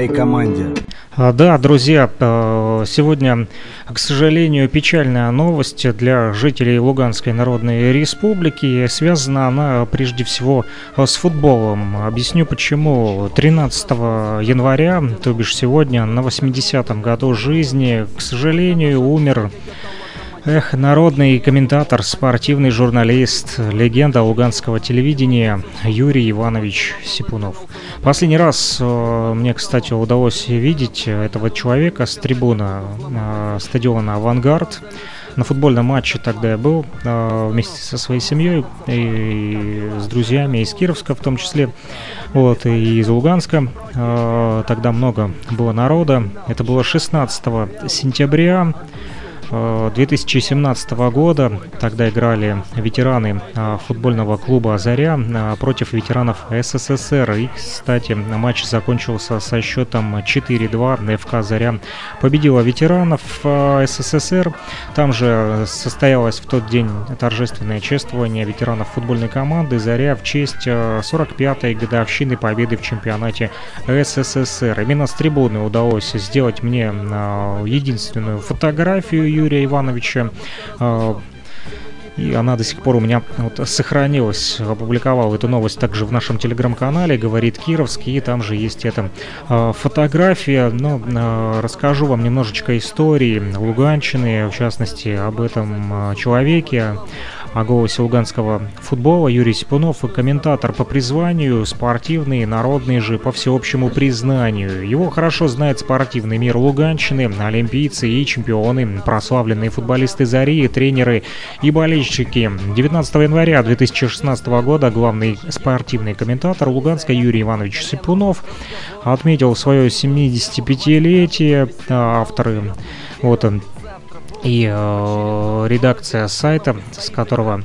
моей команде. А, да, друзья, э, сегодня, к сожалению, печальная новость для жителей Луганской Народной Республики. Связана она прежде всего с футболом. Объясню почему. 13 января, то бишь сегодня, на 80-м году жизни, к сожалению, умер Эх, народный комментатор, спортивный журналист, легенда луганского телевидения Юрий Иванович Сипунов. Последний раз э, мне, кстати, удалось видеть этого человека с трибуна э, стадиона «Авангард». На футбольном матче тогда я был э, вместе со своей семьей и с друзьями из Кировска в том числе, вот, и из Луганска. Э, тогда много было народа. Это было 16 сентября. 2017 э, года. Тогда играли ветераны э, футбольного клуба «Заря» э, против ветеранов СССР. И, кстати, матч закончился со счетом 4-2. ФК «Заря» победила ветеранов СССР. Там же состоялось в тот день торжественное чествование ветеранов футбольной команды «Заря» в честь 45-й годовщины победы в чемпионате СССР. Именно с трибуны удалось сделать мне единственную фотографию Юрия Ивановича. А, и она до сих пор у меня вот сохранилась. Опубликовал эту новость также в нашем телеграм-канале, говорит Кировский, и там же есть эта э, фотография. Но э, расскажу вам немножечко истории Луганщины, в частности, об этом человеке о голосе луганского футбола Юрий Сипунов и комментатор по призванию, спортивный, народный же по всеобщему признанию. Его хорошо знает спортивный мир Луганщины, олимпийцы и чемпионы, прославленные футболисты Зари, тренеры и болельщики. 19 января 2016 года главный спортивный комментатор Луганска Юрий Иванович Сипунов отметил свое 75-летие. Авторы вот он и э, редакция сайта, с которого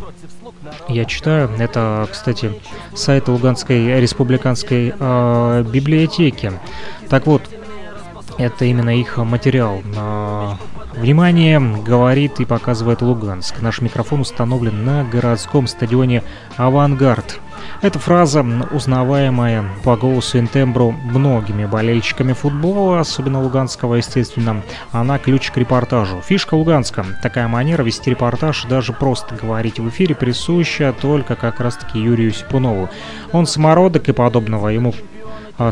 я читаю, это, кстати, сайт Луганской республиканской э, библиотеки. Так вот, это именно их материал. Э, внимание, говорит и показывает Луганск. Наш микрофон установлен на городском стадионе «Авангард». Эта фраза, узнаваемая по голосу и тембру многими болельщиками футбола, особенно луганского, естественно, она ключ к репортажу. Фишка Луганска. Такая манера вести репортаж, даже просто говорить в эфире, присуща только как раз-таки Юрию Сипунову. Он самородок и подобного ему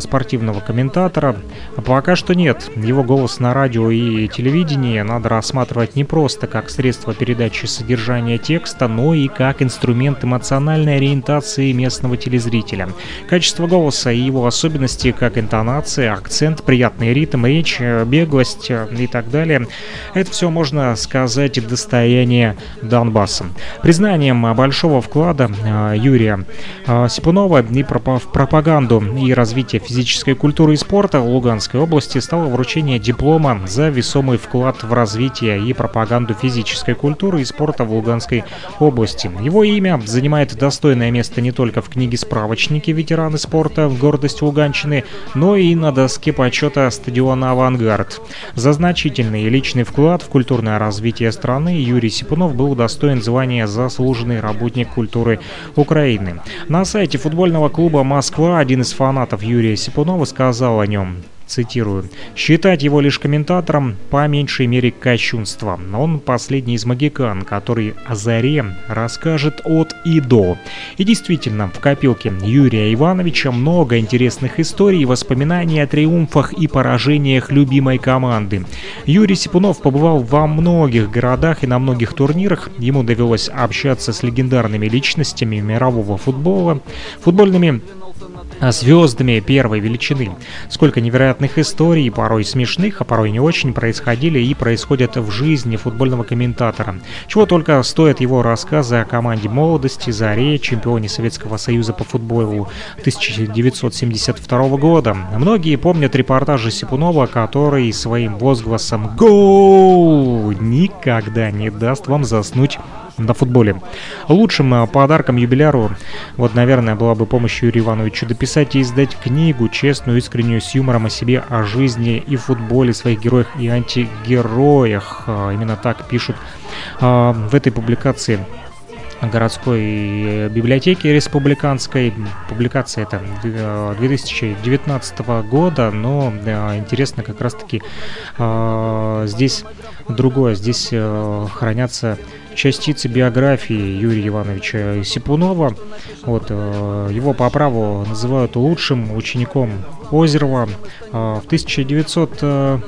спортивного комментатора. Пока что нет. Его голос на радио и телевидении надо рассматривать не просто как средство передачи содержания текста, но и как инструмент эмоциональной ориентации местного телезрителя. Качество голоса и его особенности, как интонация, акцент, приятный ритм, речь, беглость и так далее, это все можно сказать достояние Донбасса. Признанием большого вклада а, Юрия а, Сипунова в пропаганду и развитие развития физической культуры и спорта в Луганской области стало вручение диплома за весомый вклад в развитие и пропаганду физической культуры и спорта в Луганской области. Его имя занимает достойное место не только в книге справочники ветераны спорта «Гордость Луганщины», но и на доске почета стадиона «Авангард». За значительный личный вклад в культурное развитие страны Юрий Сипунов был удостоен звания «Заслуженный работник культуры Украины». На сайте футбольного клуба «Москва» один из фанатов Юрия Юрия Сипунова сказал о нем цитирую, «считать его лишь комментатором по меньшей мере кощунство. Он последний из магикан, который о заре расскажет от и до». И действительно, в копилке Юрия Ивановича много интересных историй и воспоминаний о триумфах и поражениях любимой команды. Юрий Сипунов побывал во многих городах и на многих турнирах. Ему довелось общаться с легендарными личностями мирового футбола, футбольными звездами первой величины. Сколько невероятных историй, порой смешных, а порой не очень, происходили и происходят в жизни футбольного комментатора. Чего только стоят его рассказы о команде молодости, Заре, чемпионе Советского Союза по футболу 1972 года. Многие помнят репортажи Сипунова, который своим возгласом «Гол!» никогда не даст вам заснуть на футболе. Лучшим э, подарком юбиляру, вот, наверное, была бы помощь Юрию Ивановичу дописать и издать книгу, честную, искреннюю, с юмором о себе, о жизни и футболе, своих героях и антигероях. Э, именно так пишут э, в этой публикации городской библиотеки республиканской. Публикация это 2019 года, но интересно как раз-таки здесь другое. Здесь хранятся частицы биографии Юрия Ивановича Сипунова. Вот, э, его по праву называют лучшим учеником Озерова. Э, в 1900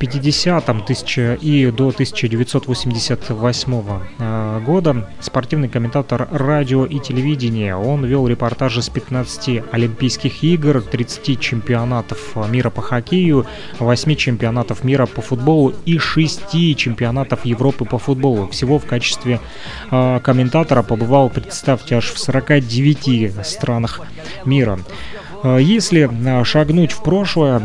50-м и до 1988 э, года спортивный комментатор радио и телевидения. Он вел репортажи с 15 Олимпийских игр, 30 чемпионатов мира по хоккею, 8 чемпионатов мира по футболу и 6 чемпионатов Европы по футболу. Всего в качестве э, комментатора побывал, представьте, аж в 49 странах мира. Э, если шагнуть в прошлое,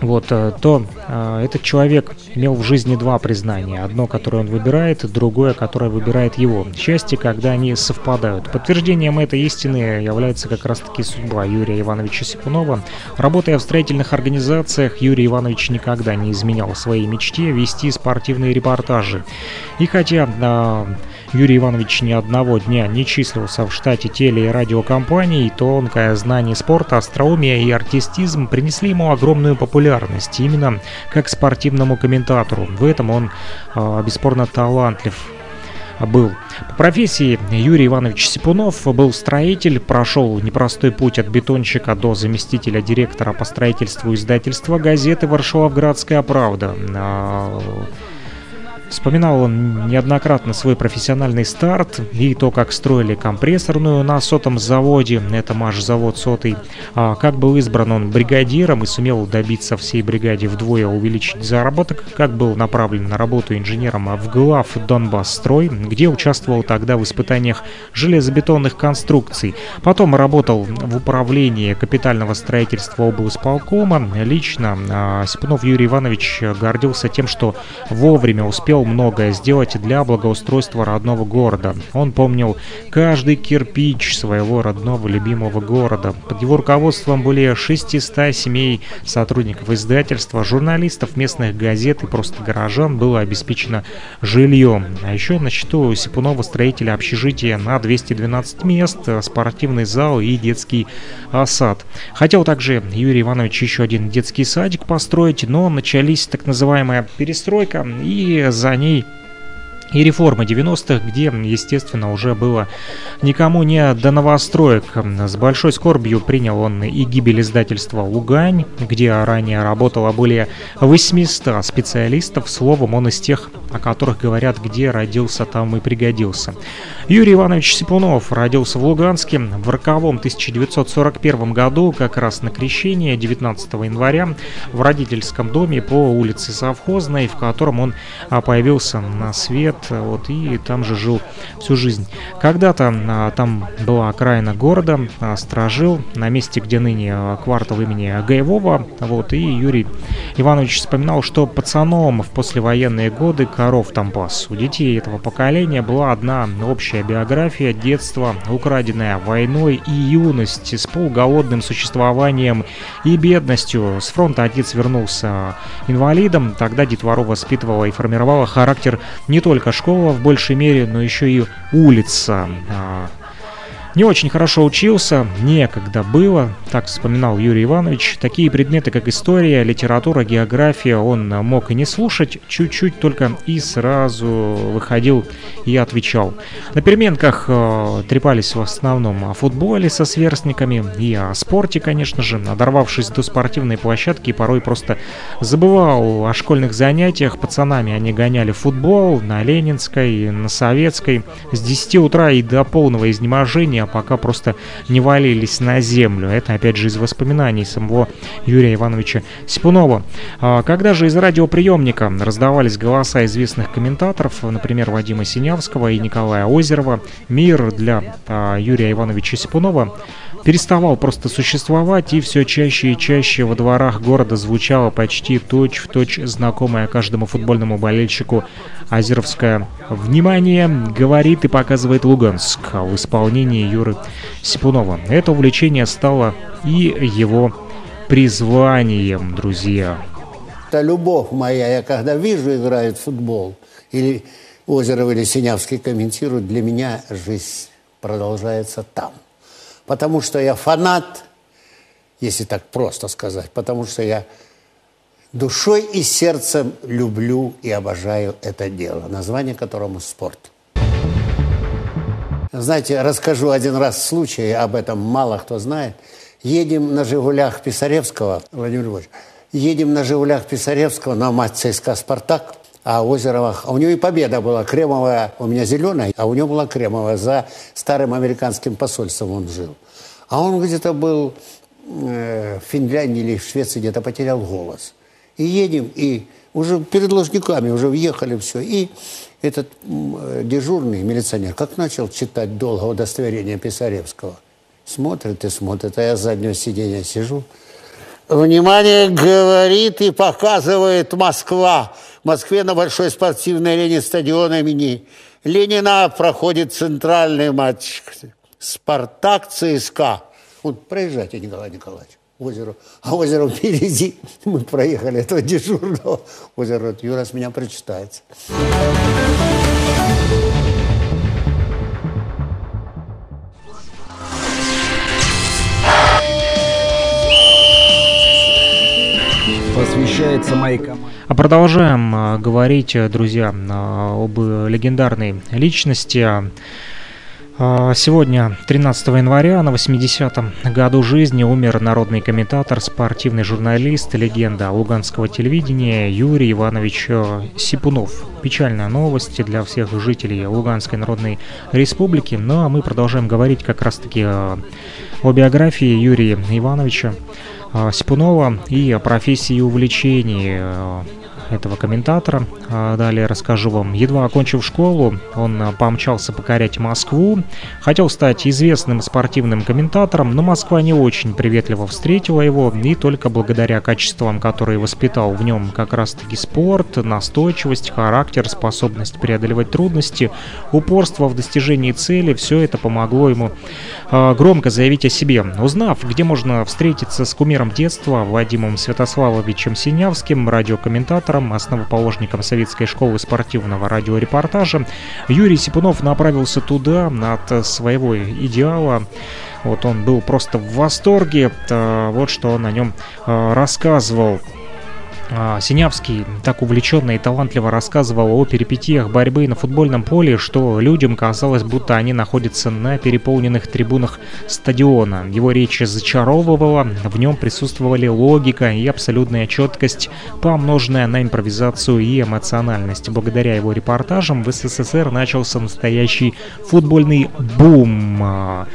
вот, э, то э, этот человек имел в жизни два признания. Одно, которое он выбирает, другое, которое выбирает его. Счастье, когда они совпадают. Подтверждением этой истины является как раз-таки судьба Юрия Ивановича Сипунова. Работая в строительных организациях, Юрий Иванович никогда не изменял своей мечте вести спортивные репортажи. И хотя э, Юрий Иванович ни одного дня не числился в штате теле- и радиокомпаний, тонкое знание спорта, остроумие и артистизм принесли ему огромную популярность именно как спортивному комментатору. В этом он э, бесспорно талантлив был. По профессии Юрий Иванович Сипунов был строитель, прошел непростой путь от бетонщика до заместителя директора по строительству издательства газеты «Варшавградская правда». Вспоминал он неоднократно свой профессиональный старт и то, как строили компрессорную на сотом заводе, это Маш-завод сотый, а как был избран он бригадиром и сумел добиться всей бригаде вдвое увеличить заработок, как был направлен на работу инженером в глав Донбасс-строй, где участвовал тогда в испытаниях железобетонных конструкций. Потом работал в управлении капитального строительства облсполкома. Лично а, Сипунов Юрий Иванович гордился тем, что вовремя успел успел многое сделать для благоустройства родного города. Он помнил каждый кирпич своего родного любимого города. Под его руководством более 600 семей сотрудников издательства, журналистов местных газет и просто горожан было обеспечено жильем. А еще на счету Сипунова строителя общежития на 212 мест, спортивный зал и детский сад. Хотел также Юрий Иванович еще один детский садик построить, но начались так называемая перестройка, и за ней и реформа 90-х, где, естественно, уже было никому не до новостроек. С большой скорбью принял он и гибель издательства «Лугань», где ранее работало более 800 специалистов. Словом, он из тех, о которых говорят, где родился, там и пригодился. Юрий Иванович Сипунов родился в Луганске в роковом 1941 году, как раз на крещение 19 января в родительском доме по улице Совхозной, в котором он а, появился на свет вот, и там же жил всю жизнь. Когда-то а, там была окраина города, а, сторожил на месте, где ныне квартал имени Гаевого, вот, и Юрий Иванович вспоминал, что пацаном в послевоенные годы коров там пас. У детей этого поколения была одна общая биография детства, украденная войной и юность с полуголодным существованием и бедностью. С фронта отец вернулся инвалидом, тогда детвору воспитывала и формировала характер не только школа в большей мере, но еще и улица. Не очень хорошо учился, некогда было, так вспоминал Юрий Иванович. Такие предметы, как история, литература, география, он мог и не слушать, чуть-чуть только и сразу выходил и отвечал. На переменках э, трепались в основном о футболе со сверстниками и о спорте, конечно же. Надорвавшись до спортивной площадки, порой просто забывал о школьных занятиях. Пацанами они гоняли футбол на Ленинской, на Советской. С 10 утра и до полного изнеможения а пока просто не валились на землю. Это, опять же, из воспоминаний самого Юрия Ивановича Сипунова. А когда же из радиоприемника раздавались голоса известных комментаторов, например, Вадима Синявского и Николая Озерова, мир для а, Юрия Ивановича Сипунова переставал просто существовать, и все чаще и чаще во дворах города звучало почти точь-в-точь точь знакомое каждому футбольному болельщику Азеровское «Внимание!» говорит и показывает Луганск в исполнении Юры Сипунова. Это увлечение стало и его призванием, друзья. Это любовь моя. Я когда вижу, играет футбол, или Озеров или Синявский комментируют, для меня жизнь продолжается там. Потому что я фанат, если так просто сказать, потому что я душой и сердцем люблю и обожаю это дело, название которому спорт. Знаете, расскажу один раз случай, об этом мало кто знает. Едем на «Жигулях» Писаревского, Владимир Львович, едем на «Жигулях» Писаревского на матч ЦСКА «Спартак», а Озерова, а у него и победа была кремовая, у меня зеленая, а у него была кремовая, за старым американским посольством он жил. А он где-то был э, в Финляндии или в Швеции, где-то потерял голос. И едем, и уже перед Ложниками уже въехали все. И этот э, дежурный милиционер как начал читать долго удостоверение Писаревского. Смотрит и смотрит, а я с заднего сиденья сижу. Внимание, говорит и показывает Москва. В Москве на большой спортивной арене стадиона имени Ленина проходит центральный матч. Спартак ЦСКА. Он, проезжайте, Николай Николаевич, озеро. А озеро впереди. Мы проехали этого дежурного. Озеро, Юра с меня прочитается. посвящается моей команде. А продолжаем а, говорить, друзья, а, об легендарной личности. А, сегодня, 13 января, на 80-м году жизни умер народный комментатор, спортивный журналист, легенда луганского телевидения Юрий Иванович э, Сипунов. Печальная новость для всех жителей Луганской Народной Республики, но ну, мы продолжаем говорить как раз-таки э, о биографии Юрия Ивановича. Э, Сипунова и о профессии и увлечении этого комментатора. А, далее расскажу вам. Едва окончив школу, он а, помчался покорять Москву. Хотел стать известным спортивным комментатором, но Москва не очень приветливо встретила его, и только благодаря качествам, которые воспитал в нем как раз-таки спорт, настойчивость, характер, способность преодолевать трудности, упорство в достижении цели, все это помогло ему э, громко заявить о себе. Узнав, где можно встретиться с кумиром детства Вадимом Святославовичем Синявским, радиокомментатором, директором, основоположником советской школы спортивного радиорепортажа, Юрий Сипунов направился туда от своего идеала. Вот он был просто в восторге. Вот что он о нем э, рассказывал. А, Синявский так увлеченно и талантливо рассказывал о перипетиях борьбы на футбольном поле, что людям казалось, будто они находятся на переполненных трибунах стадиона. Его речь зачаровывала, в нем присутствовали логика и абсолютная четкость, помноженная на импровизацию и эмоциональность. Благодаря его репортажам в СССР начался настоящий футбольный бум.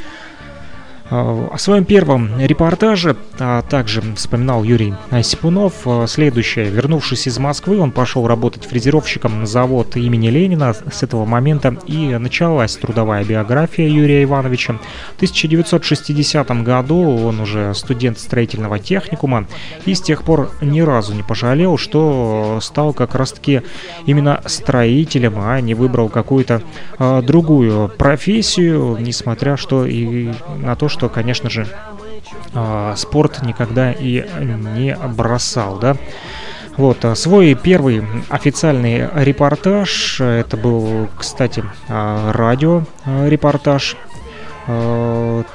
А, о своем первом репортаже а также вспоминал Юрий Сипунов. А, следующее. Вернувшись из Москвы, он пошел работать фрезеровщиком на завод имени Ленина. С этого момента и началась трудовая биография Юрия Ивановича. В 1960 году он уже студент строительного техникума и с тех пор ни разу не пожалел, что стал как раз-таки именно строителем, а не выбрал какую-то а, другую профессию, несмотря что и на то, что, конечно же, а, спорт никогда и не бросал, да. Вот, а, свой первый официальный репортаж, это был, кстати, а, радиорепортаж. Так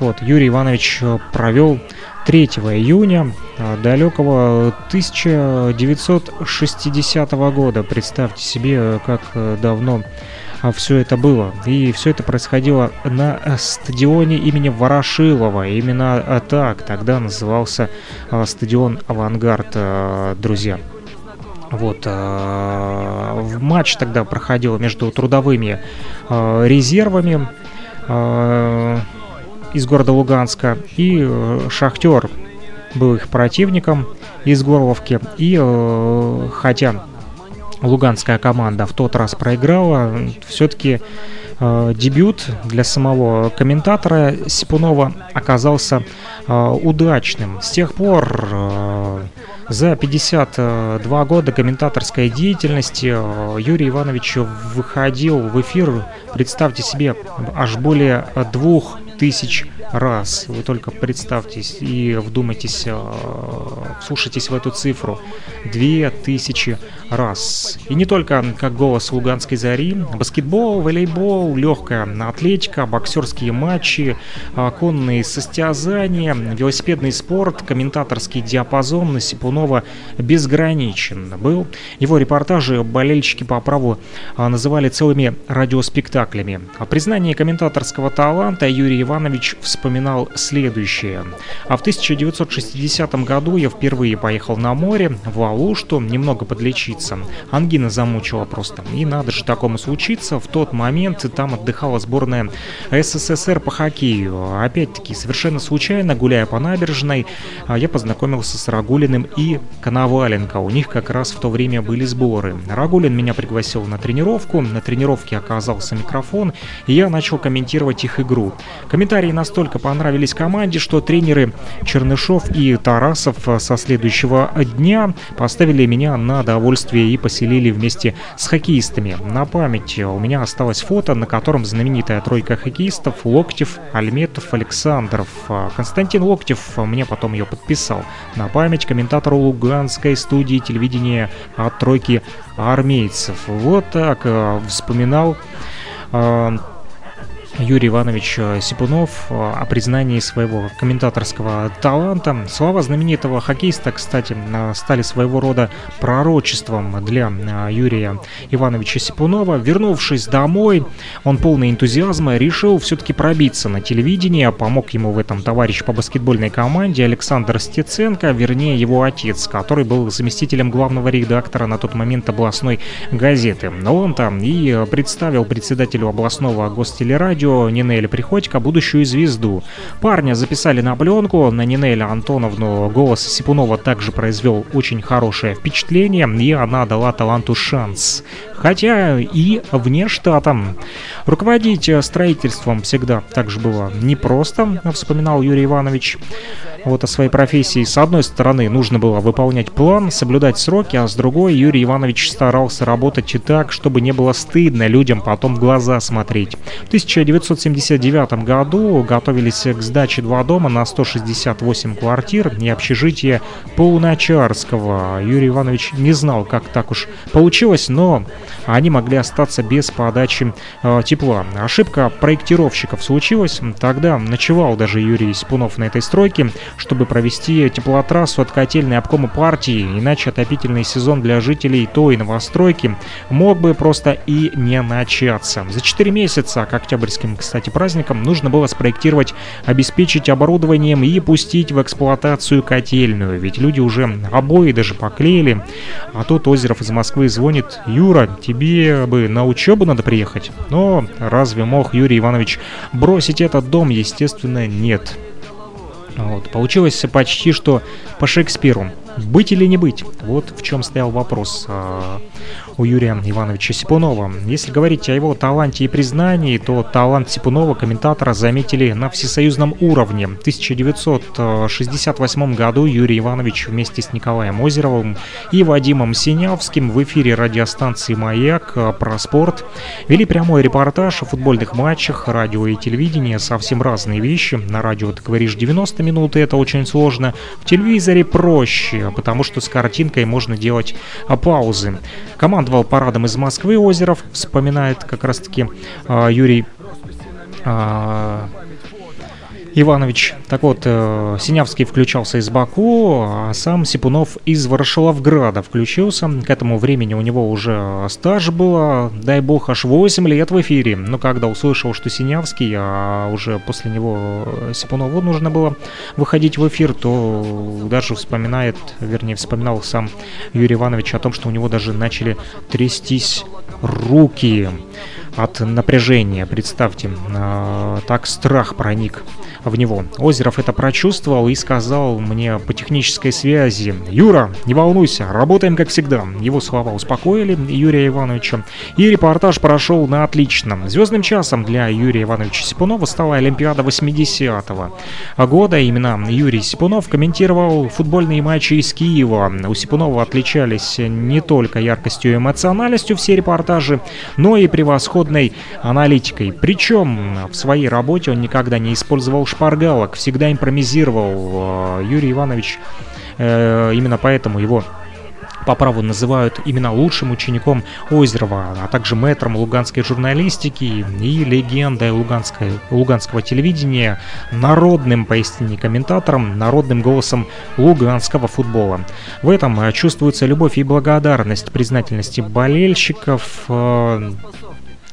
вот, Юрий Иванович провел 3 июня далекого 1960 года. Представьте себе, как давно а все это было. И все это происходило на э, стадионе имени Ворошилова. Именно э, так тогда назывался э, стадион «Авангард», друзья. Вот, в матч тогда проходил между трудовыми резервами из города Луганска и Шахтер был их противником из Горловки. И хотя луганская команда в тот раз проиграла, все-таки э, дебют для самого комментатора Сипунова оказался э, удачным. С тех пор э, за 52 года комментаторской деятельности э, Юрий Иванович выходил в эфир, представьте себе, аж более двух тысяч раз. Вы только представьте и вдумайтесь, э, слушайтесь в эту цифру. Две тысячи раз. И не только как голос Луганской зари, баскетбол, волейбол, легкая атлетика, боксерские матчи, конные состязания, велосипедный спорт, комментаторский диапазон Сипунова безграничен был. Его репортажи болельщики по праву э, называли целыми радиоспектаклями. О признании комментаторского таланта Юрий Иванович вспоминал следующее. А в 1960 году я впервые поехал на море, в Алушту, немного подлечиться. Ангина замучила просто. И надо же такому случиться. В тот момент там отдыхала сборная СССР по хоккею. Опять-таки, совершенно случайно, гуляя по набережной, я познакомился с Рагулиным и Коноваленко. У них как раз в то время были сборы. Рагулин меня пригласил на тренировку. На тренировке оказался микрофон, и я начал комментировать их игру. Комментарии настолько понравились команде, что тренеры Чернышов и Тарасов со следующего дня поставили меня на довольствие и поселили вместе с хоккеистами. На память у меня осталось фото, на котором знаменитая тройка хоккеистов Локтев, Альметов, Александров. Константин Локтев мне потом ее подписал. На память комментатору Луганской студии телевидения от тройки армейцев. Вот так э, вспоминал э, Юрий Иванович э, Сипунов э, о признании своего комментаторского таланта. Слова знаменитого хоккеиста, кстати, э, стали своего рода пророчеством для Юрия Ивановича Сипунова. Вернувшись домой, он полный энтузиазма решил все-таки пробиться на телевидение. Помог ему в этом товарищ по баскетбольной команде Александр Стеценко, вернее его отец, который был заместителем главного редактора на тот момент областной газеты. Но он там и представил председателю областного гостелерадио радио Нинель Приходько будущую звезду. Парня записали на пленку, на Нинель Антоновну голос Сипунова также произвел очень хорошее впечатление, и она дала таланту шанс. Хотя и вне штата. Руководить строительством всегда также было непросто, вспоминал Юрий Иванович вот о своей профессии. С одной стороны, нужно было выполнять план, соблюдать сроки, а с другой Юрий Иванович старался работать и так, чтобы не было стыдно людям потом в глаза смотреть. В 1979 году готовились к сдаче два дома на 168 квартир и общежитие Полуначарского. Юрий Иванович не знал, как так уж получилось, но они могли остаться без подачи э, тепла. Ошибка проектировщиков случилась. Тогда ночевал даже Юрий Спунов на этой стройке чтобы провести теплотрассу от котельной обкома партии, иначе отопительный сезон для жителей той новостройки мог бы просто и не начаться. За 4 месяца к октябрьским, кстати, праздникам нужно было спроектировать, обеспечить оборудованием и пустить в эксплуатацию котельную, ведь люди уже обои даже поклеили. А тут Озеров из Москвы звонит, «Юра, тебе бы на учебу надо приехать». Но разве мог Юрий Иванович бросить этот дом? Естественно, нет. Вот. Получилось почти что по Шекспиру. Быть или не быть? Вот в чем стоял вопрос. А, у Юрия Ивановича Сипунова. Если говорить о его таланте и признании, то талант Сипунова комментатора заметили на всесоюзном уровне. В 1968 году Юрий Иванович вместе с Николаем Озеровым и Вадимом Синявским в эфире радиостанции «Маяк» про спорт вели прямой репортаж о футбольных матчах, радио и телевидение, совсем разные вещи. На радио ты говоришь 90 минут, и это очень сложно. В телевизоре проще, потому что с картинкой можно делать паузы. Команда командовал парадом из Москвы Озеров, вспоминает как раз-таки э, Юрий э, Иванович. Так вот, э, Синявский включался из Баку, а сам Сипунов из Ворошиловграда включился. К этому времени у него уже стаж было, дай бог, аж 8 лет в эфире. Но когда услышал, что Синявский, а уже после него Сипунову нужно было выходить в эфир, то даже вспоминает, вернее, вспоминал сам Юрий Иванович о том, что у него даже начали трястись руки от напряжения. Представьте, э, так страх проник в него. Озеров это прочувствовал и сказал мне по технической связи, «Юра, не волнуйся, работаем как всегда». Его слова успокоили Юрия Ивановича, и репортаж прошел на отлично. Звездным часом для Юрия Ивановича Сипунова стала Олимпиада 80-го года. Именно Юрий Сипунов комментировал футбольные матчи из Киева. У Сипунова отличались не только яркостью и эмоциональностью все репортажи, но и превосходно свободной аналитикой. Причем в своей работе он никогда не использовал шпаргалок, всегда импровизировал. Юрий Иванович именно поэтому его по праву называют именно лучшим учеником Озерова, а также мэтром луганской журналистики и легендой луганской, луганского телевидения, народным поистине комментатором, народным голосом луганского футбола. В этом чувствуется любовь и благодарность признательности болельщиков, э,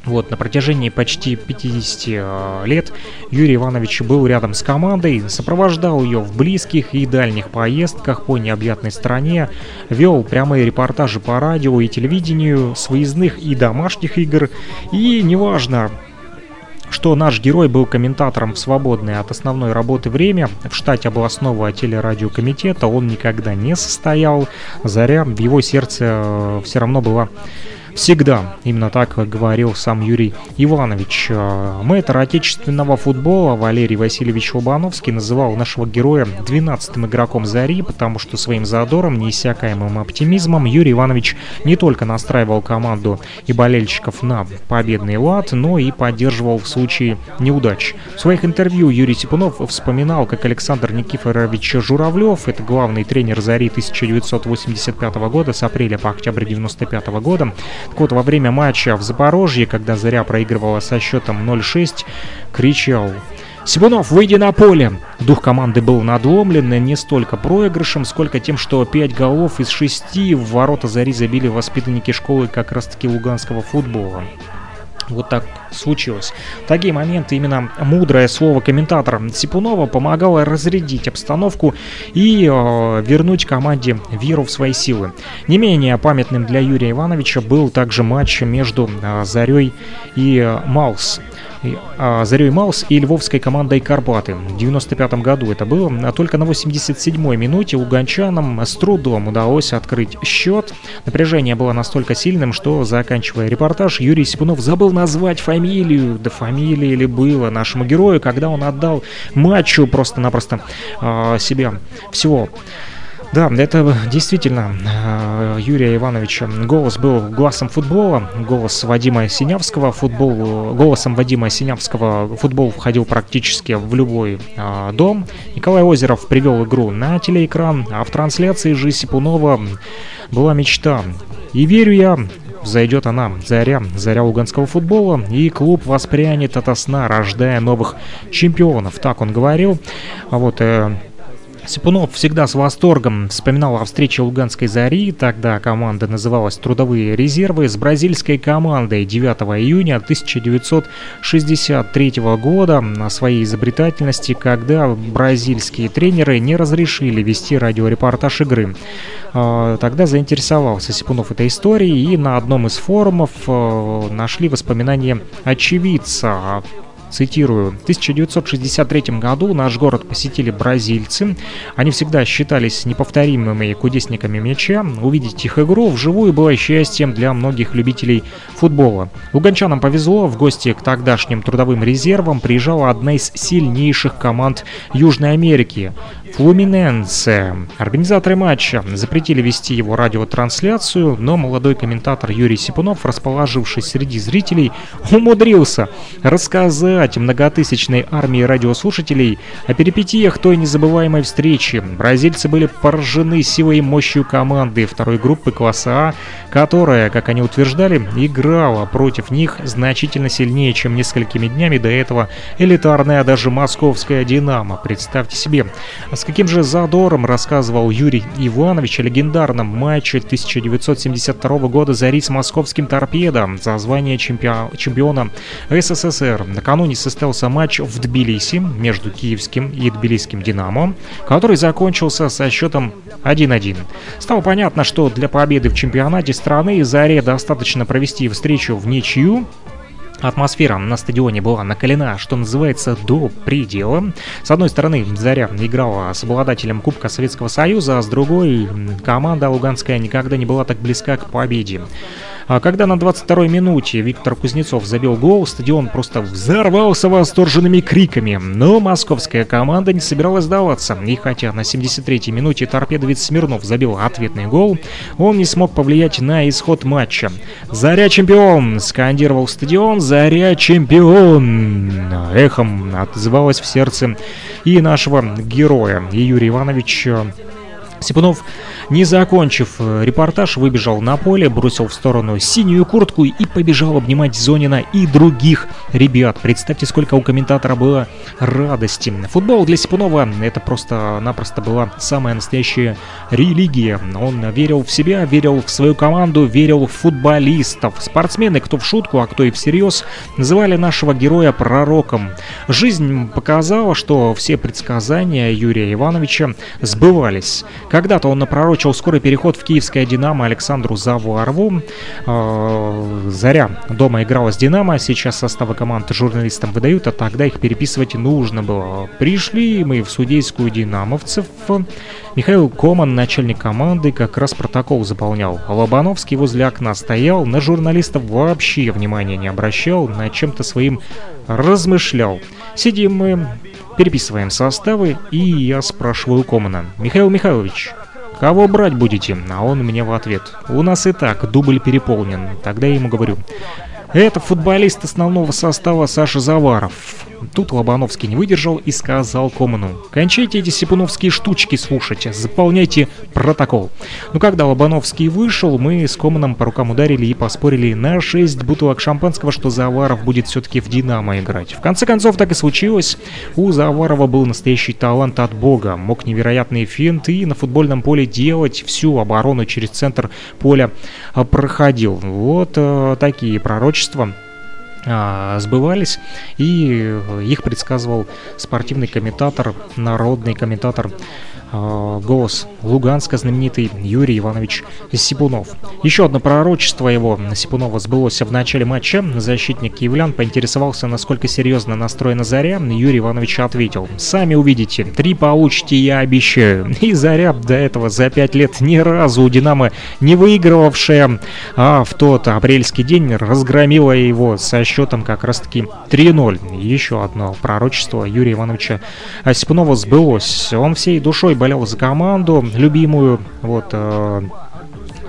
вот, на протяжении почти 50 э, лет Юрий Иванович был рядом с командой, сопровождал ее в близких и дальних поездках по необъятной стране, вел прямые репортажи по радио и телевидению с выездных и домашних игр, и неважно, что наш герой был комментатором в свободное от основной работы время. В штате областного телерадиокомитета он никогда не состоял. Заря в его сердце э, все равно была всегда. Именно так говорил сам Юрий Иванович. А, мэтр отечественного футбола Валерий Васильевич Лобановский называл нашего героя 12-м игроком «Зари», потому что своим задором, неиссякаемым оптимизмом Юрий Иванович не только настраивал команду и болельщиков на победный лад, но и поддерживал в случае неудач. В своих интервью Юрий Типунов вспоминал, как Александр Никифорович Журавлев, это главный тренер «Зари» 1985 года с апреля по октябрь 1995 года, так вот, во время матча в Запорожье, когда Заря проигрывала со счетом 0-6, кричал «Сибунов, выйди на поле!» Дух команды был надломлен не столько проигрышем, сколько тем, что 5 голов из 6 в ворота Зари забили воспитанники школы как раз-таки луганского футбола. Вот так случилось. В такие моменты именно мудрое слово комментатора Сипунова помогало разрядить обстановку и э, вернуть команде веру в свои силы. Не менее памятным для Юрия Ивановича был также матч между э, Зарей и э, Малс а, Зарей Маус и львовской командой Карпаты. В 95 году это было. А только на 87-й минуте луганчанам с трудом удалось открыть счет. Напряжение было настолько сильным, что, заканчивая репортаж, Юрий Сипунов забыл назвать фамилию. Да фамилия ли было нашему герою, когда он отдал матчу просто-напросто э, себя всего. Да, это действительно э, Юрия Ивановича голос был глазом футбола, голос Вадима Синявского, футбол, голосом Вадима Синявского футбол входил практически в любой э, дом. Николай Озеров привел игру на телеэкран, а в трансляции же Сипунова была мечта. И верю я, Зайдет она, заря, заря луганского футбола, и клуб воспрянет ото сна, рождая новых чемпионов. Так он говорил. А вот э, Сипунов всегда с восторгом вспоминал о встрече Луганской «Зари», тогда команда называлась «Трудовые резервы», с бразильской командой 9 июня 1963 года на своей изобретательности, когда бразильские тренеры не разрешили вести радиорепортаж игры. А, тогда заинтересовался Сипунов этой историей и на одном из форумов э, нашли воспоминания очевидца Цитирую. В 1963 году наш город посетили бразильцы. Они всегда считались неповторимыми кудесниками мяча. Увидеть их игру вживую было счастьем для многих любителей футбола. Луганчанам повезло. В гости к тогдашним трудовым резервам приезжала одна из сильнейших команд Южной Америки Флуминенсе. Организаторы матча запретили вести его радиотрансляцию, но молодой комментатор Юрий Сипунов, расположившись среди зрителей, умудрился рассказать многотысячной армии радиослушателей о перипетиях той незабываемой встречи. Бразильцы были поражены силой и мощью команды второй группы класса А, которая, как они утверждали, играла против них значительно сильнее, чем несколькими днями до этого элитарная даже московская «Динамо». Представьте себе, с каким же задором рассказывал Юрий Иванович о легендарном матче 1972 года «Зари» с московским торпедом за звание чемпиона СССР. Накануне состоялся матч в Тбилиси между киевским и тбилисским «Динамо», который закончился со счетом 1-1. Стало понятно, что для победы в чемпионате страны «Заре» достаточно провести встречу в ничью, Атмосфера на стадионе была накалена, что называется, до предела. С одной стороны, Заря играла с обладателем Кубка Советского Союза, а с другой, команда луганская никогда не была так близка к победе. А когда на 22-й минуте Виктор Кузнецов забил гол, стадион просто взорвался восторженными криками. Но московская команда не собиралась сдаваться. И хотя на 73-й минуте торпедовец Смирнов забил ответный гол, он не смог повлиять на исход матча. «Заря чемпион!» — скандировал стадион. «Заря чемпион!» Эхом отзывалось в сердце и нашего героя. И Юрий Иванович Сипунов не закончив э, репортаж, выбежал на поле, бросил в сторону синюю куртку и побежал обнимать Зонина и других ребят. Представьте, сколько у комментатора было радости. Футбол для Сипунова это просто-напросто была самая настоящая религия. Он верил в себя, верил в свою команду, верил в футболистов. Спортсмены, кто в шутку, а кто и всерьез, называли нашего героя пророком. Жизнь показала, что все предсказания Юрия Ивановича сбывались. Когда-то он напророчил пророчил скорый переход в киевское «Динамо» Александру Завуарову. А, «Заря» дома играла с «Динамо», сейчас составы команд журналистам выдают, а тогда их переписывать нужно было. Пришли мы в судейскую «Динамовцев». Михаил Коман, начальник команды, как раз протокол заполнял. Лобановский возле окна стоял, на журналистов вообще внимания не обращал, на чем-то своим размышлял. Сидим мы, переписываем составы, и я спрашиваю Комана. «Михаил Михайлович, «Кого брать будете?» А он мне в ответ. «У нас и так дубль переполнен». Тогда я ему говорю. Это футболист основного состава Саша Заваров. Тут Лобановский не выдержал и сказал Коману, «Кончайте эти сипуновские штучки слушать, заполняйте протокол». Ну, когда Лобановский вышел, мы с Команом по рукам ударили и поспорили на 6 бутылок шампанского, что Заваров будет все-таки в «Динамо» играть. В конце концов, так и случилось. У Заварова был настоящий талант от бога, мог невероятные финты и на футбольном поле делать всю оборону через центр поля а, проходил. Вот э, такие пророчества а, сбывались, и их предсказывал спортивный комментатор, народный комментатор голос Луганска знаменитый Юрий Иванович Сипунов. Еще одно пророчество его Сипунова сбылось в начале матча. Защитник киевлян поинтересовался, насколько серьезно настроена Заря. Юрий Иванович ответил, «Сами увидите, три получите, я обещаю». И Заря до этого за пять лет ни разу у Динамо не выигрывавшая, а в тот апрельский день разгромила его со счетом как раз-таки 3-0. Еще одно пророчество Юрия Ивановича Сипунова сбылось. Он всей душой болел за команду любимую. Вот, э,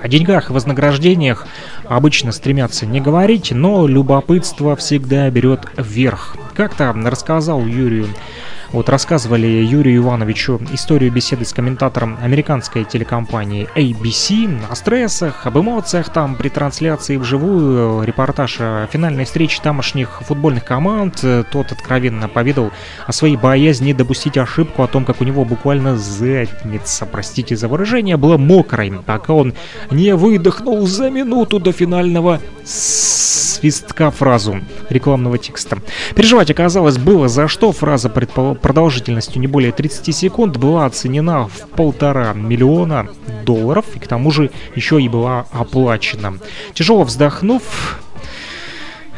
о деньгах и вознаграждениях обычно стремятся не говорить, но любопытство всегда берет вверх. Как-то рассказал Юрию вот рассказывали Юрию Ивановичу историю беседы с комментатором американской телекомпании ABC о стрессах, об эмоциях там при трансляции вживую, репортаж о финальной встрече тамошних футбольных команд. Тот откровенно поведал о своей боязни допустить ошибку, о том, как у него буквально задница, простите за выражение, была мокрой, пока он не выдохнул за минуту до финального свистка фразу рекламного текста. Переживать оказалось было за что. Фраза предпол продолжительностью не более 30 секунд была оценена в полтора миллиона долларов и к тому же еще и была оплачена. Тяжело вздохнув,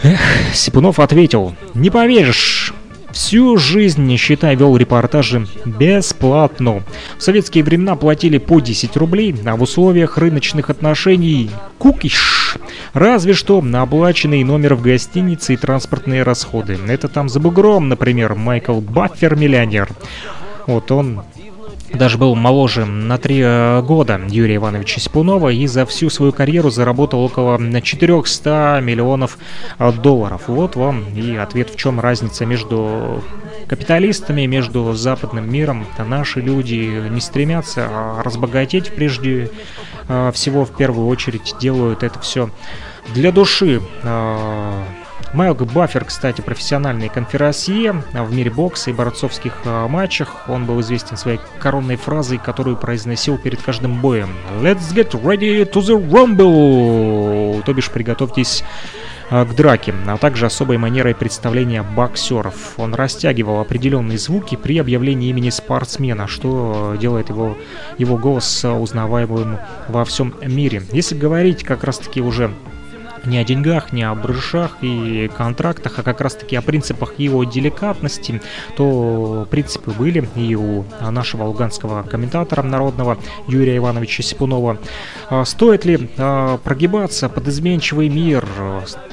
Эх, Сипунов ответил, не поверишь, Всю жизнь, не считая, вел репортажи бесплатно. В советские времена платили по 10 рублей, а в условиях рыночных отношений кукиш. Разве что на оплаченный номер в гостинице и транспортные расходы. Это там за бугром, например, Майкл Баффер миллионер. Вот он даже был моложе на три э, года Юрия Ивановича Сипунова и за всю свою карьеру заработал около 400 миллионов э, долларов. Вот вам и ответ, в чем разница между капиталистами, между западным миром. Наши люди не стремятся а разбогатеть прежде э, всего, в первую очередь делают это все для души. Майлк Баффер, кстати, профессиональный конферансье в мире бокса и борцовских э, матчах. Он был известен своей коронной фразой, которую произносил перед каждым боем. «Let's get ready to the rumble!» То бишь, приготовьтесь э, к драке, а также особой манерой представления боксеров. Он растягивал определенные звуки при объявлении имени спортсмена, что делает его, его голос узнаваемым во всем мире. Если говорить как раз-таки уже не о деньгах, не о брышах и контрактах, а как раз-таки о принципах его деликатности, то принципы были и у нашего луганского комментатора народного Юрия Ивановича Сипунова. А стоит ли а, прогибаться под изменчивый мир?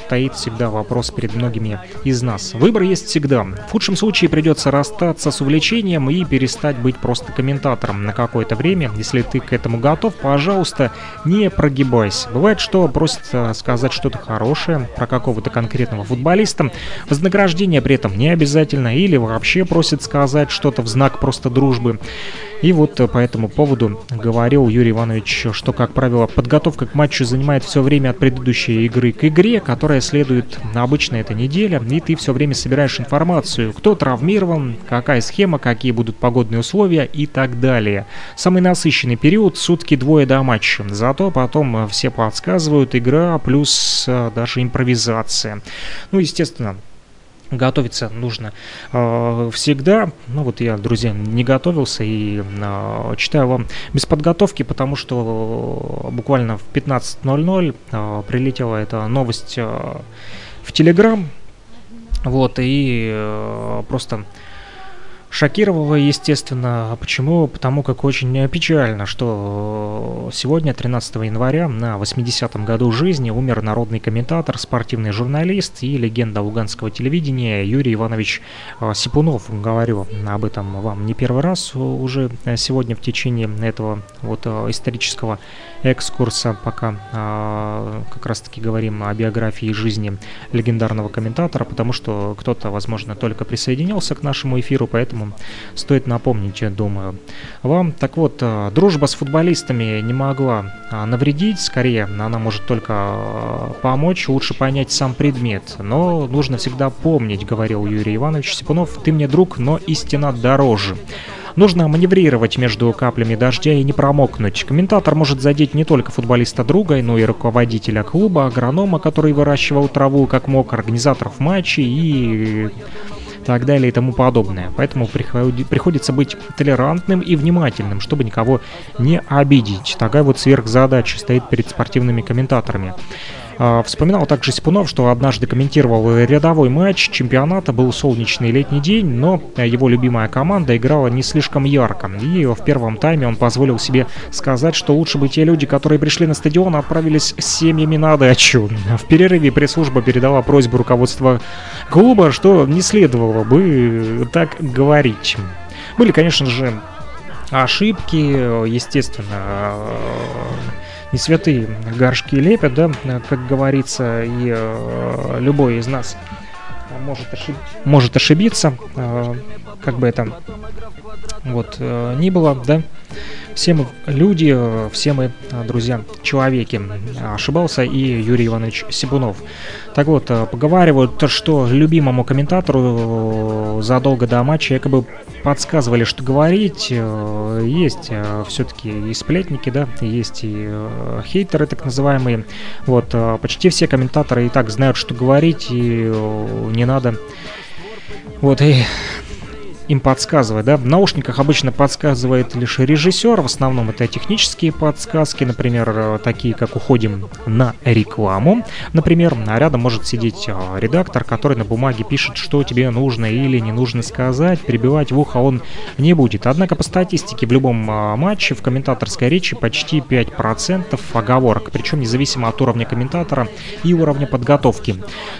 Стоит всегда вопрос перед многими из нас. Выбор есть всегда. В худшем случае придется расстаться с увлечением и перестать быть просто комментатором на какое-то время. Если ты к этому готов, пожалуйста, не прогибайся. Бывает, что просят сказать что-то хорошее про какого-то конкретного футболиста. Вознаграждение при этом не обязательно или вообще просят сказать что-то в знак просто дружбы. И вот по этому поводу говорил Юрий Иванович, что, как правило, подготовка к матчу занимает все время от предыдущей игры к игре, которая следует обычно эта неделя, и ты все время собираешь информацию, кто травмирован, какая схема, какие будут погодные условия и так далее. Самый насыщенный период — сутки двое до матча. Зато потом все подсказывают, игра плюс э, даже импровизация. Ну, естественно, готовиться нужно э, всегда. Ну вот я, друзья, не готовился и э, читаю вам без подготовки, потому что буквально в 15.00 э, прилетела эта новость э, в Телеграм. Вот, и э, просто Шокировало, естественно. А почему? Потому как очень печально, что сегодня, 13 января, на 80-м году жизни умер народный комментатор, спортивный журналист и легенда луганского телевидения Юрий Иванович а, Сипунов. Говорю об этом вам не первый раз уже сегодня в течение этого вот исторического экскурса, пока как раз-таки говорим о биографии жизни легендарного комментатора, потому что кто-то, возможно, только присоединился к нашему эфиру, поэтому поэтому стоит напомнить, я думаю, вам. Так вот, э, дружба с футболистами не могла э, навредить, скорее, она может только э, помочь, лучше понять сам предмет. Но нужно всегда помнить, говорил Юрий Иванович Сипунов, ты мне друг, но истина дороже. Нужно маневрировать между каплями дождя и не промокнуть. Комментатор может задеть не только футболиста друга, но и руководителя клуба, агронома, который выращивал траву как мог, организаторов матчей и так далее и тому подобное. Поэтому приходится быть толерантным и внимательным, чтобы никого не обидеть. Такая вот сверхзадача стоит перед спортивными комментаторами. А, вспоминал также Сипунов, что однажды комментировал рядовой матч чемпионата, был солнечный летний день, но его любимая команда играла не слишком ярко. И в первом тайме он позволил себе сказать, что лучше бы те люди, которые пришли на стадион, отправились с семьями на дачу. В перерыве пресс-служба передала просьбу руководства клуба, что не следовало бы так говорить. Были, конечно же, ошибки, естественно, не святые горшки лепят, да, как говорится, и э, любой из нас может, ошиб... может ошибиться, э, как бы это вот э, ни было, да. Все мы люди, э, все мы, э, друзья, человеки. Ошибался и Юрий Иванович Сибунов. Так вот, э, поговаривают, что любимому комментатору задолго до матча якобы подсказывали, что говорить. Есть все-таки и сплетники, да, есть и хейтеры так называемые. Вот, почти все комментаторы и так знают, что говорить, и не надо вот, и им подсказывает, да. В наушниках обычно подсказывает лишь режиссер, в основном это технические подсказки, например, э, такие как «Уходим на рекламу», например, а рядом может сидеть э, редактор, который на бумаге пишет, что тебе нужно или не нужно сказать, перебивать в ухо он не будет. Однако по статистике в любом э, матче в комментаторской речи почти 5% оговорок, причем независимо от уровня комментатора и уровня подготовки.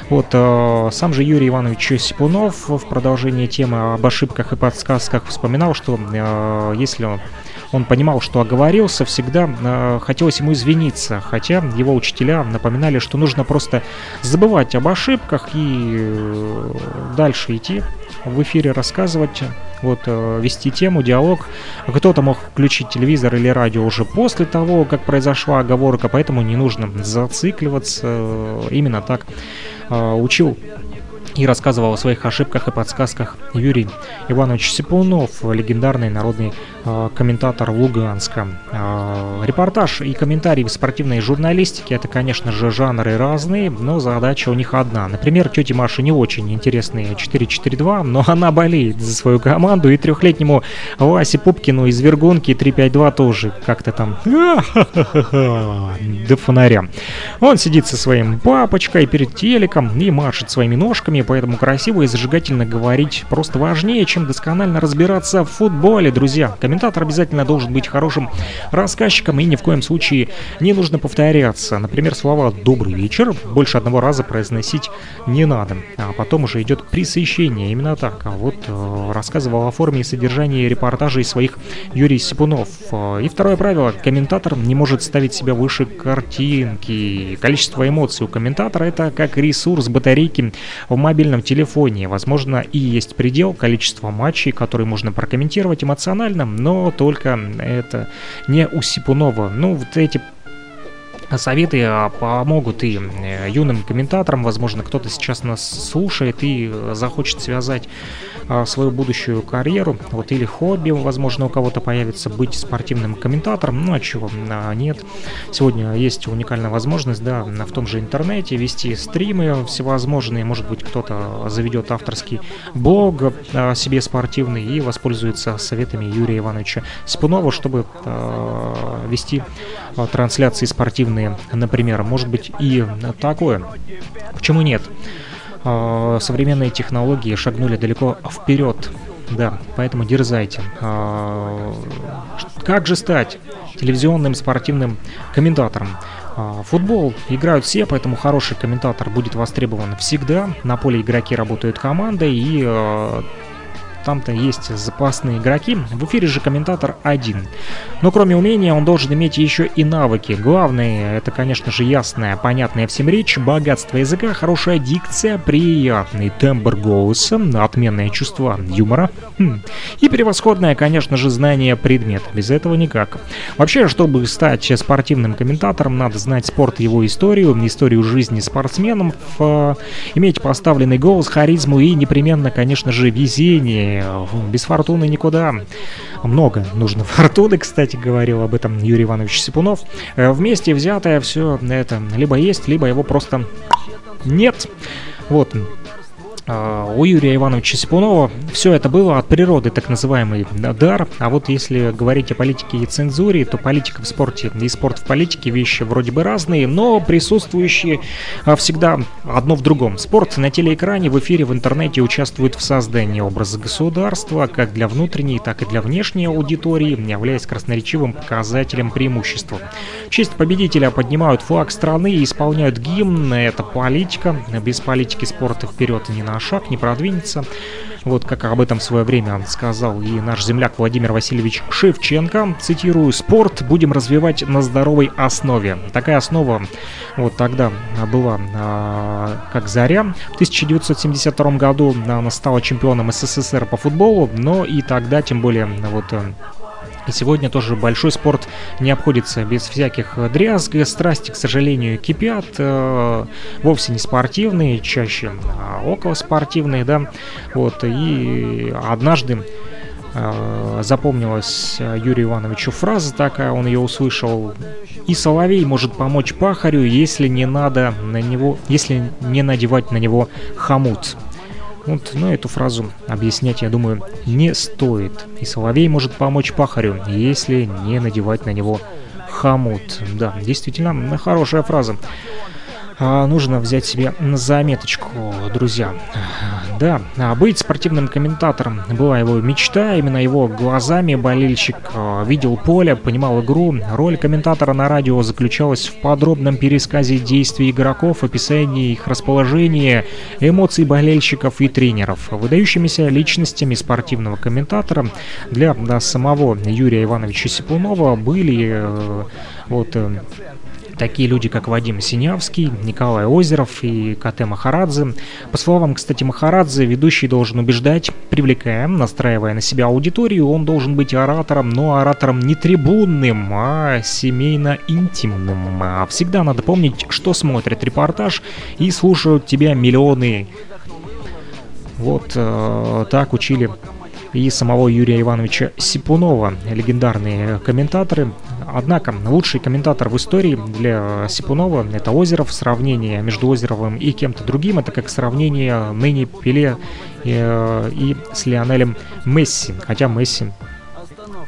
Вот сам же Юрий Иванович Сипунов в продолжении темы об ошибках ошибках и подсказках вспоминал, что э, если он, он понимал, что оговорился, всегда э, хотелось ему извиниться, хотя его учителя напоминали, что нужно просто забывать об ошибках и э, дальше идти в эфире рассказывать, вот э, вести тему, диалог. Кто-то мог включить телевизор или радио уже после того, как произошла оговорка, поэтому не нужно зацикливаться. Именно так э, учил и рассказывал о своих ошибках и подсказках Юрий Иванович Сипунов, легендарный народный э, комментатор Луганска. Э, репортаж и комментарии в спортивной журналистике это, конечно же, жанры разные, но задача у них одна. Например, тете Маше не очень интересные 4-4-2, но она болеет за свою команду, и трехлетнему Васе Пупкину из Вергунки 3-5-2 тоже как-то там до фонаря. Он сидит со своим папочкой перед телеком и машет своими ножками, поэтому красиво и зажигательно говорить просто важнее, чем досконально разбираться в футболе, друзья. Комментатор обязательно должен быть хорошим рассказчиком и ни в коем случае не нужно повторяться. Например, слова «добрый вечер» больше одного раза произносить не надо, а потом уже идет присыщение, именно так. А вот э, рассказывал о форме и содержании репортажей своих Юрий Сипунов. И второе правило. Комментатор не может ставить себя выше картинки. Количество эмоций у комментатора это как ресурс батарейки в мобильном телефоне. Возможно, и есть предел количества матчей, которые можно прокомментировать эмоционально, но только это не у Сипунова. Ну, вот эти советы а, помогут и э, юным комментаторам. Возможно, кто-то сейчас нас слушает и захочет связать а, свою будущую карьеру, вот или хобби, возможно, у кого-то появится быть спортивным комментатором, ну а чего, а, нет. Сегодня есть уникальная возможность, да, в том же интернете вести стримы всевозможные, может быть, кто-то заведет авторский блог себе спортивный и воспользуется советами Юрия Ивановича Спунова, чтобы вести трансляции спортивные, например, может быть и такое. Почему нет? э, современные технологии шагнули далеко вперед. Да, поэтому дерзайте. Э, как же стать телевизионным спортивным комментатором? Футбол играют все, поэтому хороший комментатор будет востребован всегда. На поле игроки работают командой, и там-то есть запасные игроки. В эфире же комментатор один. Но кроме умения он должен иметь еще и навыки. Главное, это, конечно же, ясная, понятная всем речь, богатство языка, хорошая дикция, приятный тембр голоса, отменное чувство юмора хм. и превосходное, конечно же, знание предмета. Без этого никак. Вообще, чтобы стать спортивным комментатором, надо знать спорт, его историю, историю жизни спортсменов, э, иметь поставленный голос, харизму и непременно, конечно же, везение без фортуны никуда. Много нужно фортуны, кстати, говорил об этом Юрий Иванович Сипунов. Э, вместе взятое все это либо есть, либо его просто нет. Вот, у Юрия Ивановича Сипунова все это было от природы, так называемый дар. А вот если говорить о политике и цензуре, то политика в спорте и спорт в политике вещи вроде бы разные, но присутствующие а, всегда одно в другом. Спорт на телеэкране, в эфире, в интернете участвует в создании образа государства, как для внутренней, так и для внешней аудитории, являясь красноречивым показателем преимущества. В честь победителя поднимают флаг страны и исполняют гимн. Это политика. Без политики спорта вперед не на на шаг, не продвинется. Вот как об этом в свое время сказал и наш земляк Владимир Васильевич Шевченко. Цитирую, «Спорт будем развивать на здоровой основе». Такая основа вот тогда была а, как «Заря». В 1972 году она стала чемпионом СССР по футболу, но и тогда, тем более, вот и сегодня тоже большой спорт не обходится без всяких дрязг. Страсти, к сожалению, кипят. Э, вовсе не спортивные, чаще а около спортивные, да. Вот. И однажды э, запомнилась Юрию Ивановичу фраза такая, он ее услышал. И соловей может помочь пахарю, если не надо на него, если не надевать на него хомут. Вот, но эту фразу объяснять, я думаю, не стоит. И соловей может помочь пахарю, если не надевать на него хомут. Да, действительно, хорошая фраза. А, нужно взять себе на заметочку, друзья. Да, а быть спортивным комментатором была его мечта. Именно его глазами болельщик а, видел поле, понимал игру. Роль комментатора на радио заключалась в подробном пересказе действий игроков, описании их расположения, эмоций болельщиков и тренеров. Выдающимися личностями спортивного комментатора для да, самого Юрия Ивановича Сипунова были э, вот э, такие люди, как Вадим Синявский, Николай Озеров и КТ Махарадзе. По словам, кстати, Махарадзе, ведущий должен убеждать, привлекая, настраивая на себя аудиторию, он должен быть оратором, но оратором не трибунным, а семейно-интимным. А всегда надо помнить, что смотрят репортаж и слушают тебя миллионы Вот э, так учили и самого Юрия Ивановича Сипунова, легендарные комментаторы. Однако лучший комментатор в истории для Сипунова – это Озеров. Сравнение между Озеровым и кем-то другим – это как сравнение ныне Пеле и, э, и с Лионелем Месси. Хотя Месси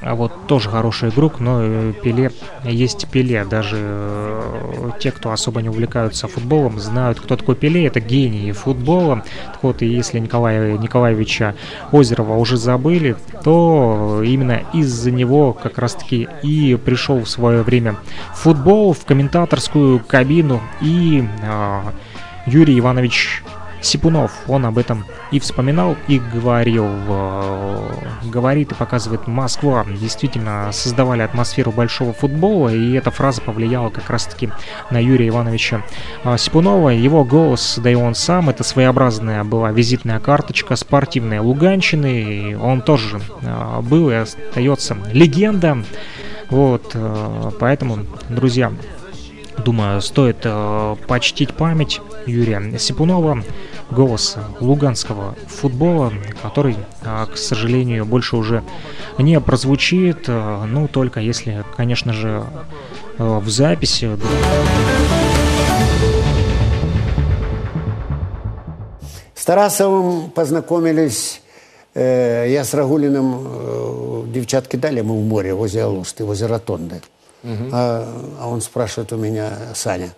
а вот тоже хороший игрок, но э, Пеле есть Пеле. Даже э, те, кто особо не увлекаются футболом, знают, кто такой Пеле. Это гений футбола. Так вот, и если Николая Николаевича Озерова уже забыли, то именно из-за него как раз-таки и пришел в свое время футбол в комментаторскую кабину. И э, Юрий Иванович Сипунов, он об этом и вспоминал, и говорил. Э, говорит и показывает Москва. Действительно создавали атмосферу большого футбола, и эта фраза повлияла как раз-таки на Юрия Ивановича э, Сипунова. Его голос, да и он сам, это своеобразная была визитная карточка спортивной Луганщины. Он тоже э, был и остается легенда. Вот, поэтому, друзья, думаю, стоит почтить память Юрия Сипунова голос луганского футбола, который, а, к сожалению, больше уже не прозвучит, а, ну, только если, конечно же, а, в записи. С Тарасовым познакомились, э, я с Рагулиным, э, девчатки дали мы в море, возле Алусты, возле Ротонды. Угу. А, а он спрашивает у меня, Саня,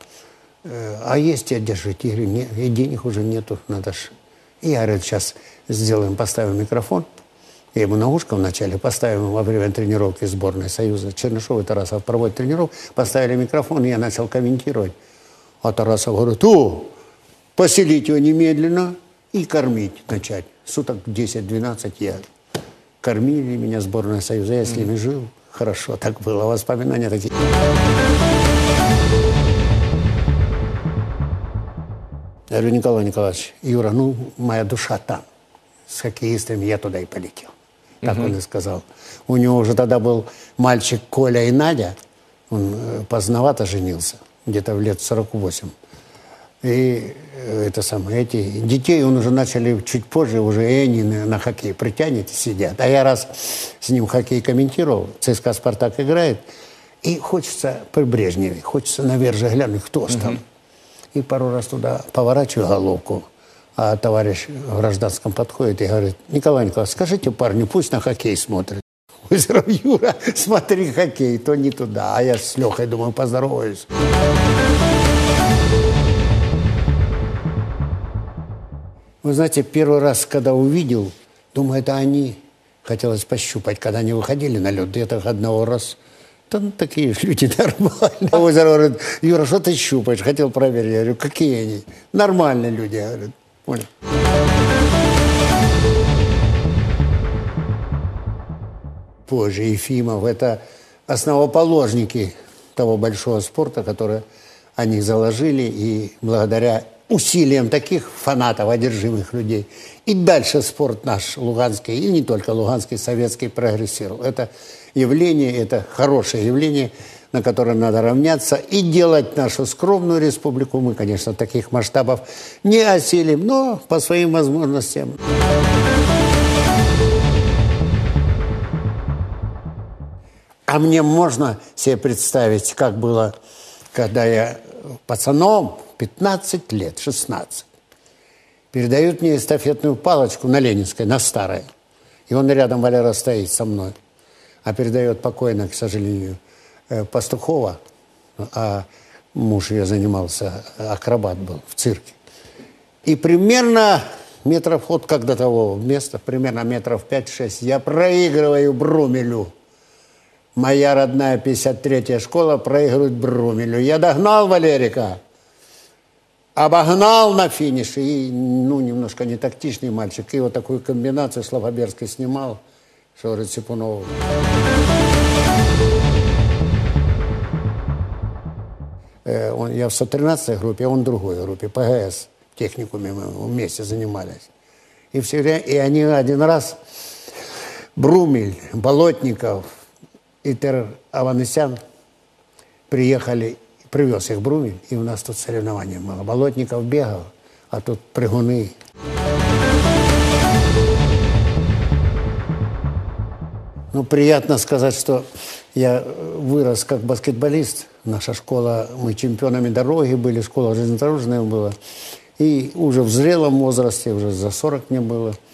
а есть я держать? Я говорю, нет, и денег уже нету, надо ж. И я говорю, сейчас сделаем, поставим микрофон. Я ему на ушко вначале поставим во время тренировки сборной Союза. Чернышов и Тарасов проводят тренировку, поставили микрофон, и я начал комментировать. А Тарасов говорит, о, поселить его немедленно и кормить начать. Суток 10-12 я кормили меня сборная Союза, я с ними жил. Хорошо, так было, воспоминания такие. Я говорю, Николай Николаевич, Юра, ну, моя душа там. С хоккеистами я туда и полетел. Так угу. он и сказал. У него уже тогда был мальчик Коля и Надя. Он э, поздновато женился, где-то в лет 48. И э, это самое, эти детей он уже начали чуть позже, уже и они на, на хоккей притянет и сидят. А я раз с ним хоккей комментировал, ЦСКА «Спартак» играет, и хочется при Брежневе, хочется наверх же глянуть, кто же там и пару раз туда поворачиваю головку, а товарищ в гражданском подходит и говорит, Николай Николаевич, скажите парню, пусть на хоккей смотрит. Озеров, Юра, смотри хоккей, то не туда. А я с Лехой думаю, поздороваюсь. Вы знаете, первый раз, когда увидел, думаю, это они. Хотелось пощупать, когда они выходили на лед. Я так одного раз там такие люди нормальные. Озеро говорит, Юра, что ты щупаешь? Хотел проверить. Я говорю, какие они? Нормальные люди. Я понял. Позже Ефимов, это основоположники того большого спорта, который они заложили, и благодаря усилиям таких фанатов, одержимых людей. И дальше спорт наш луганский, и не только луганский, советский прогрессировал. Это явление, это хорошее явление, на которое надо равняться и делать нашу скромную республику. Мы, конечно, таких масштабов не осилим, но по своим возможностям. А мне можно себе представить, как было, когда я пацаном, 15 лет, 16, передают мне эстафетную палочку на Ленинской, на старой. И он рядом, Валера, стоит со мной а передает покойно, к сожалению, э, Пастухова, а муж ее занимался, акробат был в цирке. И примерно метров, вот как до того места, примерно метров 5-6, я проигрываю Брумелю. Моя родная 53-я школа проигрывает Брумелю. Я догнал Валерика, обогнал на финише, и, ну, немножко не тактичный мальчик, и вот такую комбинацию Славоберской снимал – что говорит. Э, он, я в 113 группе, а он в другой группе, ПГС, в техникуме мы вместе занимались. И, все, и они один раз, Брумель, Болотников Итер Аванесян приехали, привез их Брумин, и у нас тут соревнования Мало Болотников бегал, а тут прыгуны. Ну, приятно сказать, что я вырос как баскетболист. Наша школа, мы чемпионами дороги были, школа железнодорожная была. И уже в зрелом возрасте, уже за 40 мне было –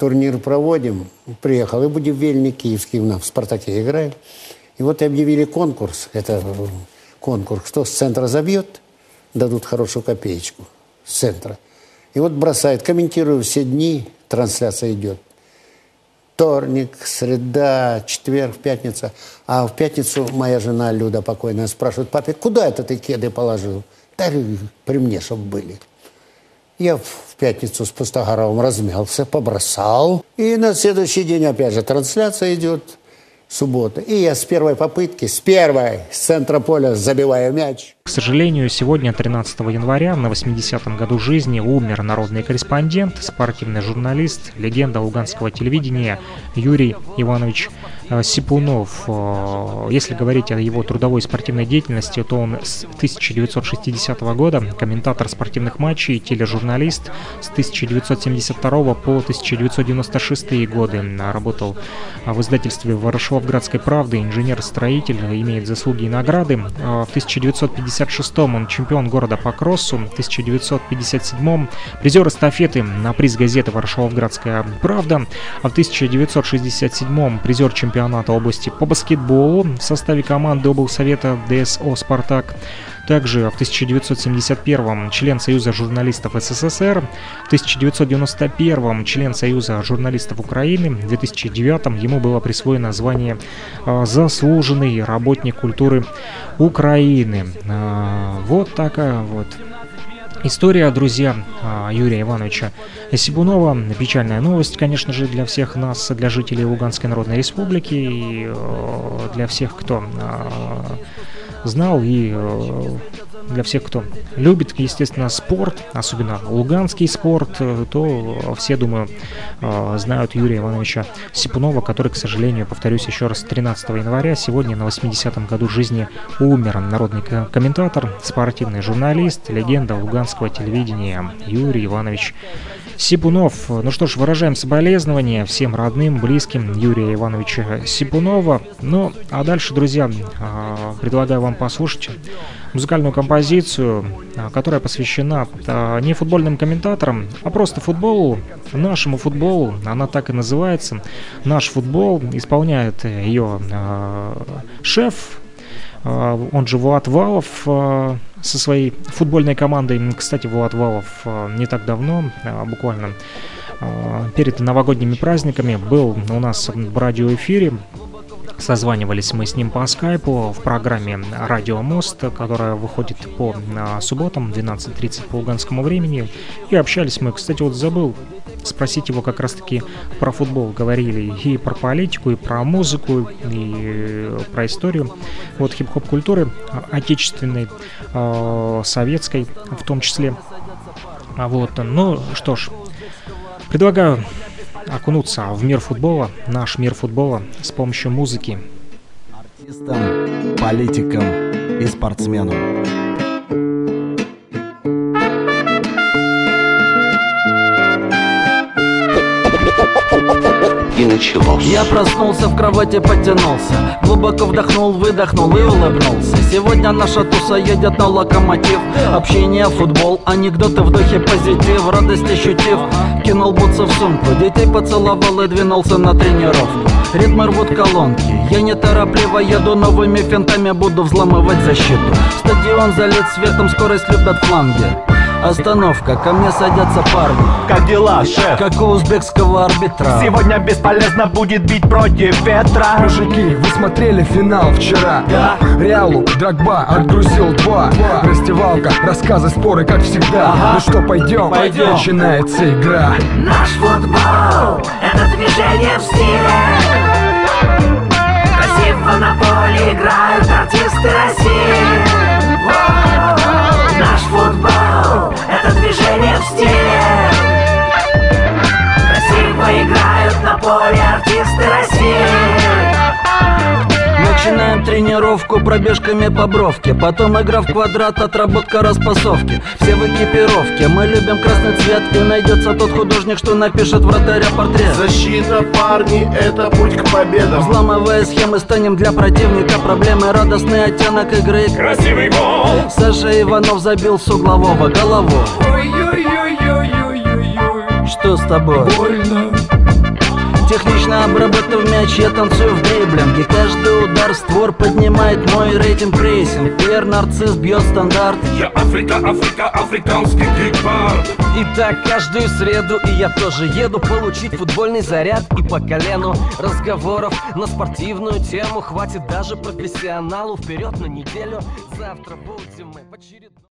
турнир проводим. Приехал и Будивельник Киевский, в «Спартаке» играем. И вот объявили конкурс. Это конкурс. Кто с центра забьет, дадут хорошую копеечку с центра. И вот бросает. Комментирую все дни, трансляция идет. Вторник, среда, четверг, пятница. А в пятницу моя жена Люда покойная спрашивает, папе, куда это ты кеды положил? Да при мне, чтобы были. Я в пятницу с Пустогоровым размялся, побросал. И на следующий день опять же трансляция идет суббота. И я с первой попытки, с первой, с центра поля забиваю мяч. К сожалению, сегодня, 13 января, на 80-м году жизни, умер народный корреспондент, спортивный журналист, легенда луганского телевидения Юрий Иванович э, Сипунов. Э, если говорить о его трудовой и спортивной деятельности, то он с 1960 года комментатор спортивных матчей, тележурналист с 1972 по 1996 годы. Работал в издательстве Ворошилов Павлоградской правды, инженер-строитель, имеет заслуги и награды. А, в 1956 он чемпион города по кроссу, в 1957 призер эстафеты на приз газеты «Варшавградская правда», а в 1967 призер чемпионата области по баскетболу в составе команды облсовета ДСО «Спартак». Также в 1971 член Союза журналистов СССР, в 1991 член Союза журналистов Украины, в 2009 ему было присвоено звание а, «Заслуженный работник культуры Украины». А, вот такая вот История, друзья, а, Юрия Ивановича Сибунова. Печальная новость, конечно же, для всех нас, для жителей Луганской Народной Республики и для всех, кто знал и э, для всех, кто любит, естественно, спорт, особенно луганский спорт, э, то все, думаю, э, знают Юрия Ивановича Сипунова, который, к сожалению, повторюсь еще раз, 13 января, сегодня на 80-м году жизни умер. Народный комментатор, спортивный журналист, легенда луганского телевидения Юрий Иванович Сипунов. Ну что ж, выражаем соболезнования всем родным, близким Юрия Ивановича Сипунова. Ну, а дальше, друзья, а, предлагаю вам послушать музыкальную композицию, а, которая посвящена а, не футбольным комментаторам, а просто футболу, нашему футболу. Она так и называется. Наш футбол исполняет ее шеф, он же Влад Валов, со своей футбольной командой. Кстати, Влад Валов э, не так давно, э, буквально э, перед новогодними праздниками, был у нас в радиоэфире Созванивались мы с ним по скайпу в программе «Радио Мост», которая выходит по субботам 12.30 по луганскому времени. И общались мы, кстати, вот забыл спросить его как раз-таки про футбол. Говорили и про политику, и про музыку, и про историю вот хип-хоп культуры отечественной, э, советской в том числе. А вот, ну что ж, предлагаю окунуться в мир футбола, наш мир футбола с помощью музыки. Артистам, политикам и спортсменам. И началось. Я проснулся в кровати, потянулся Глубоко вдохнул, выдохнул и улыбнулся. Сегодня наша туса едет на локомотив. Общение, футбол, анекдоты в духе позитив Радость ощутив, кинул бутсы в сумку Детей поцеловал и двинулся на тренировку. Ритмы рвут колонки. Я неторопливо еду новыми фентами Буду взламывать защиту. Стадион залит светом, скорость любят фланги Остановка, ко мне садятся парни Как дела, шеф? Как у узбекского арбитра Сегодня бесполезно будет бить против ветра Мужики, вы смотрели финал вчера? Да Реалу, Драгба, отгрузил два, два. Раздевалка, рассказы, споры, как всегда ага. Ну что, пойдем? Пойдем Начинается игра Наш футбол — это движение в стиле Красиво на поле играют артисты России движение в стиле. Красиво играют на поле артисты России Начинаем тренировку пробежками по бровке Потом игра в квадрат, отработка распасовки. Все в экипировке, мы любим красный цвет И найдется тот художник, что напишет вратаря портрет. Защита, парни, это путь к победам. Взламывая схемы, станем для противника проблемы Радостный оттенок игры. Красивый гол! Саша Иванов забил с углового голову Что с тобой? Больно Технично обработав мяч, я танцую в дриблинге Каждый удар створ поднимает мой рейтинг прессинг. Пьер Нарцисс бьет стандарт. Я Африка, Африка, африканский гепард Итак, каждую среду и я тоже еду получить футбольный заряд. И по колену разговоров на спортивную тему хватит даже профессионалу. Вперед на неделю. Завтра будем мы в очередном...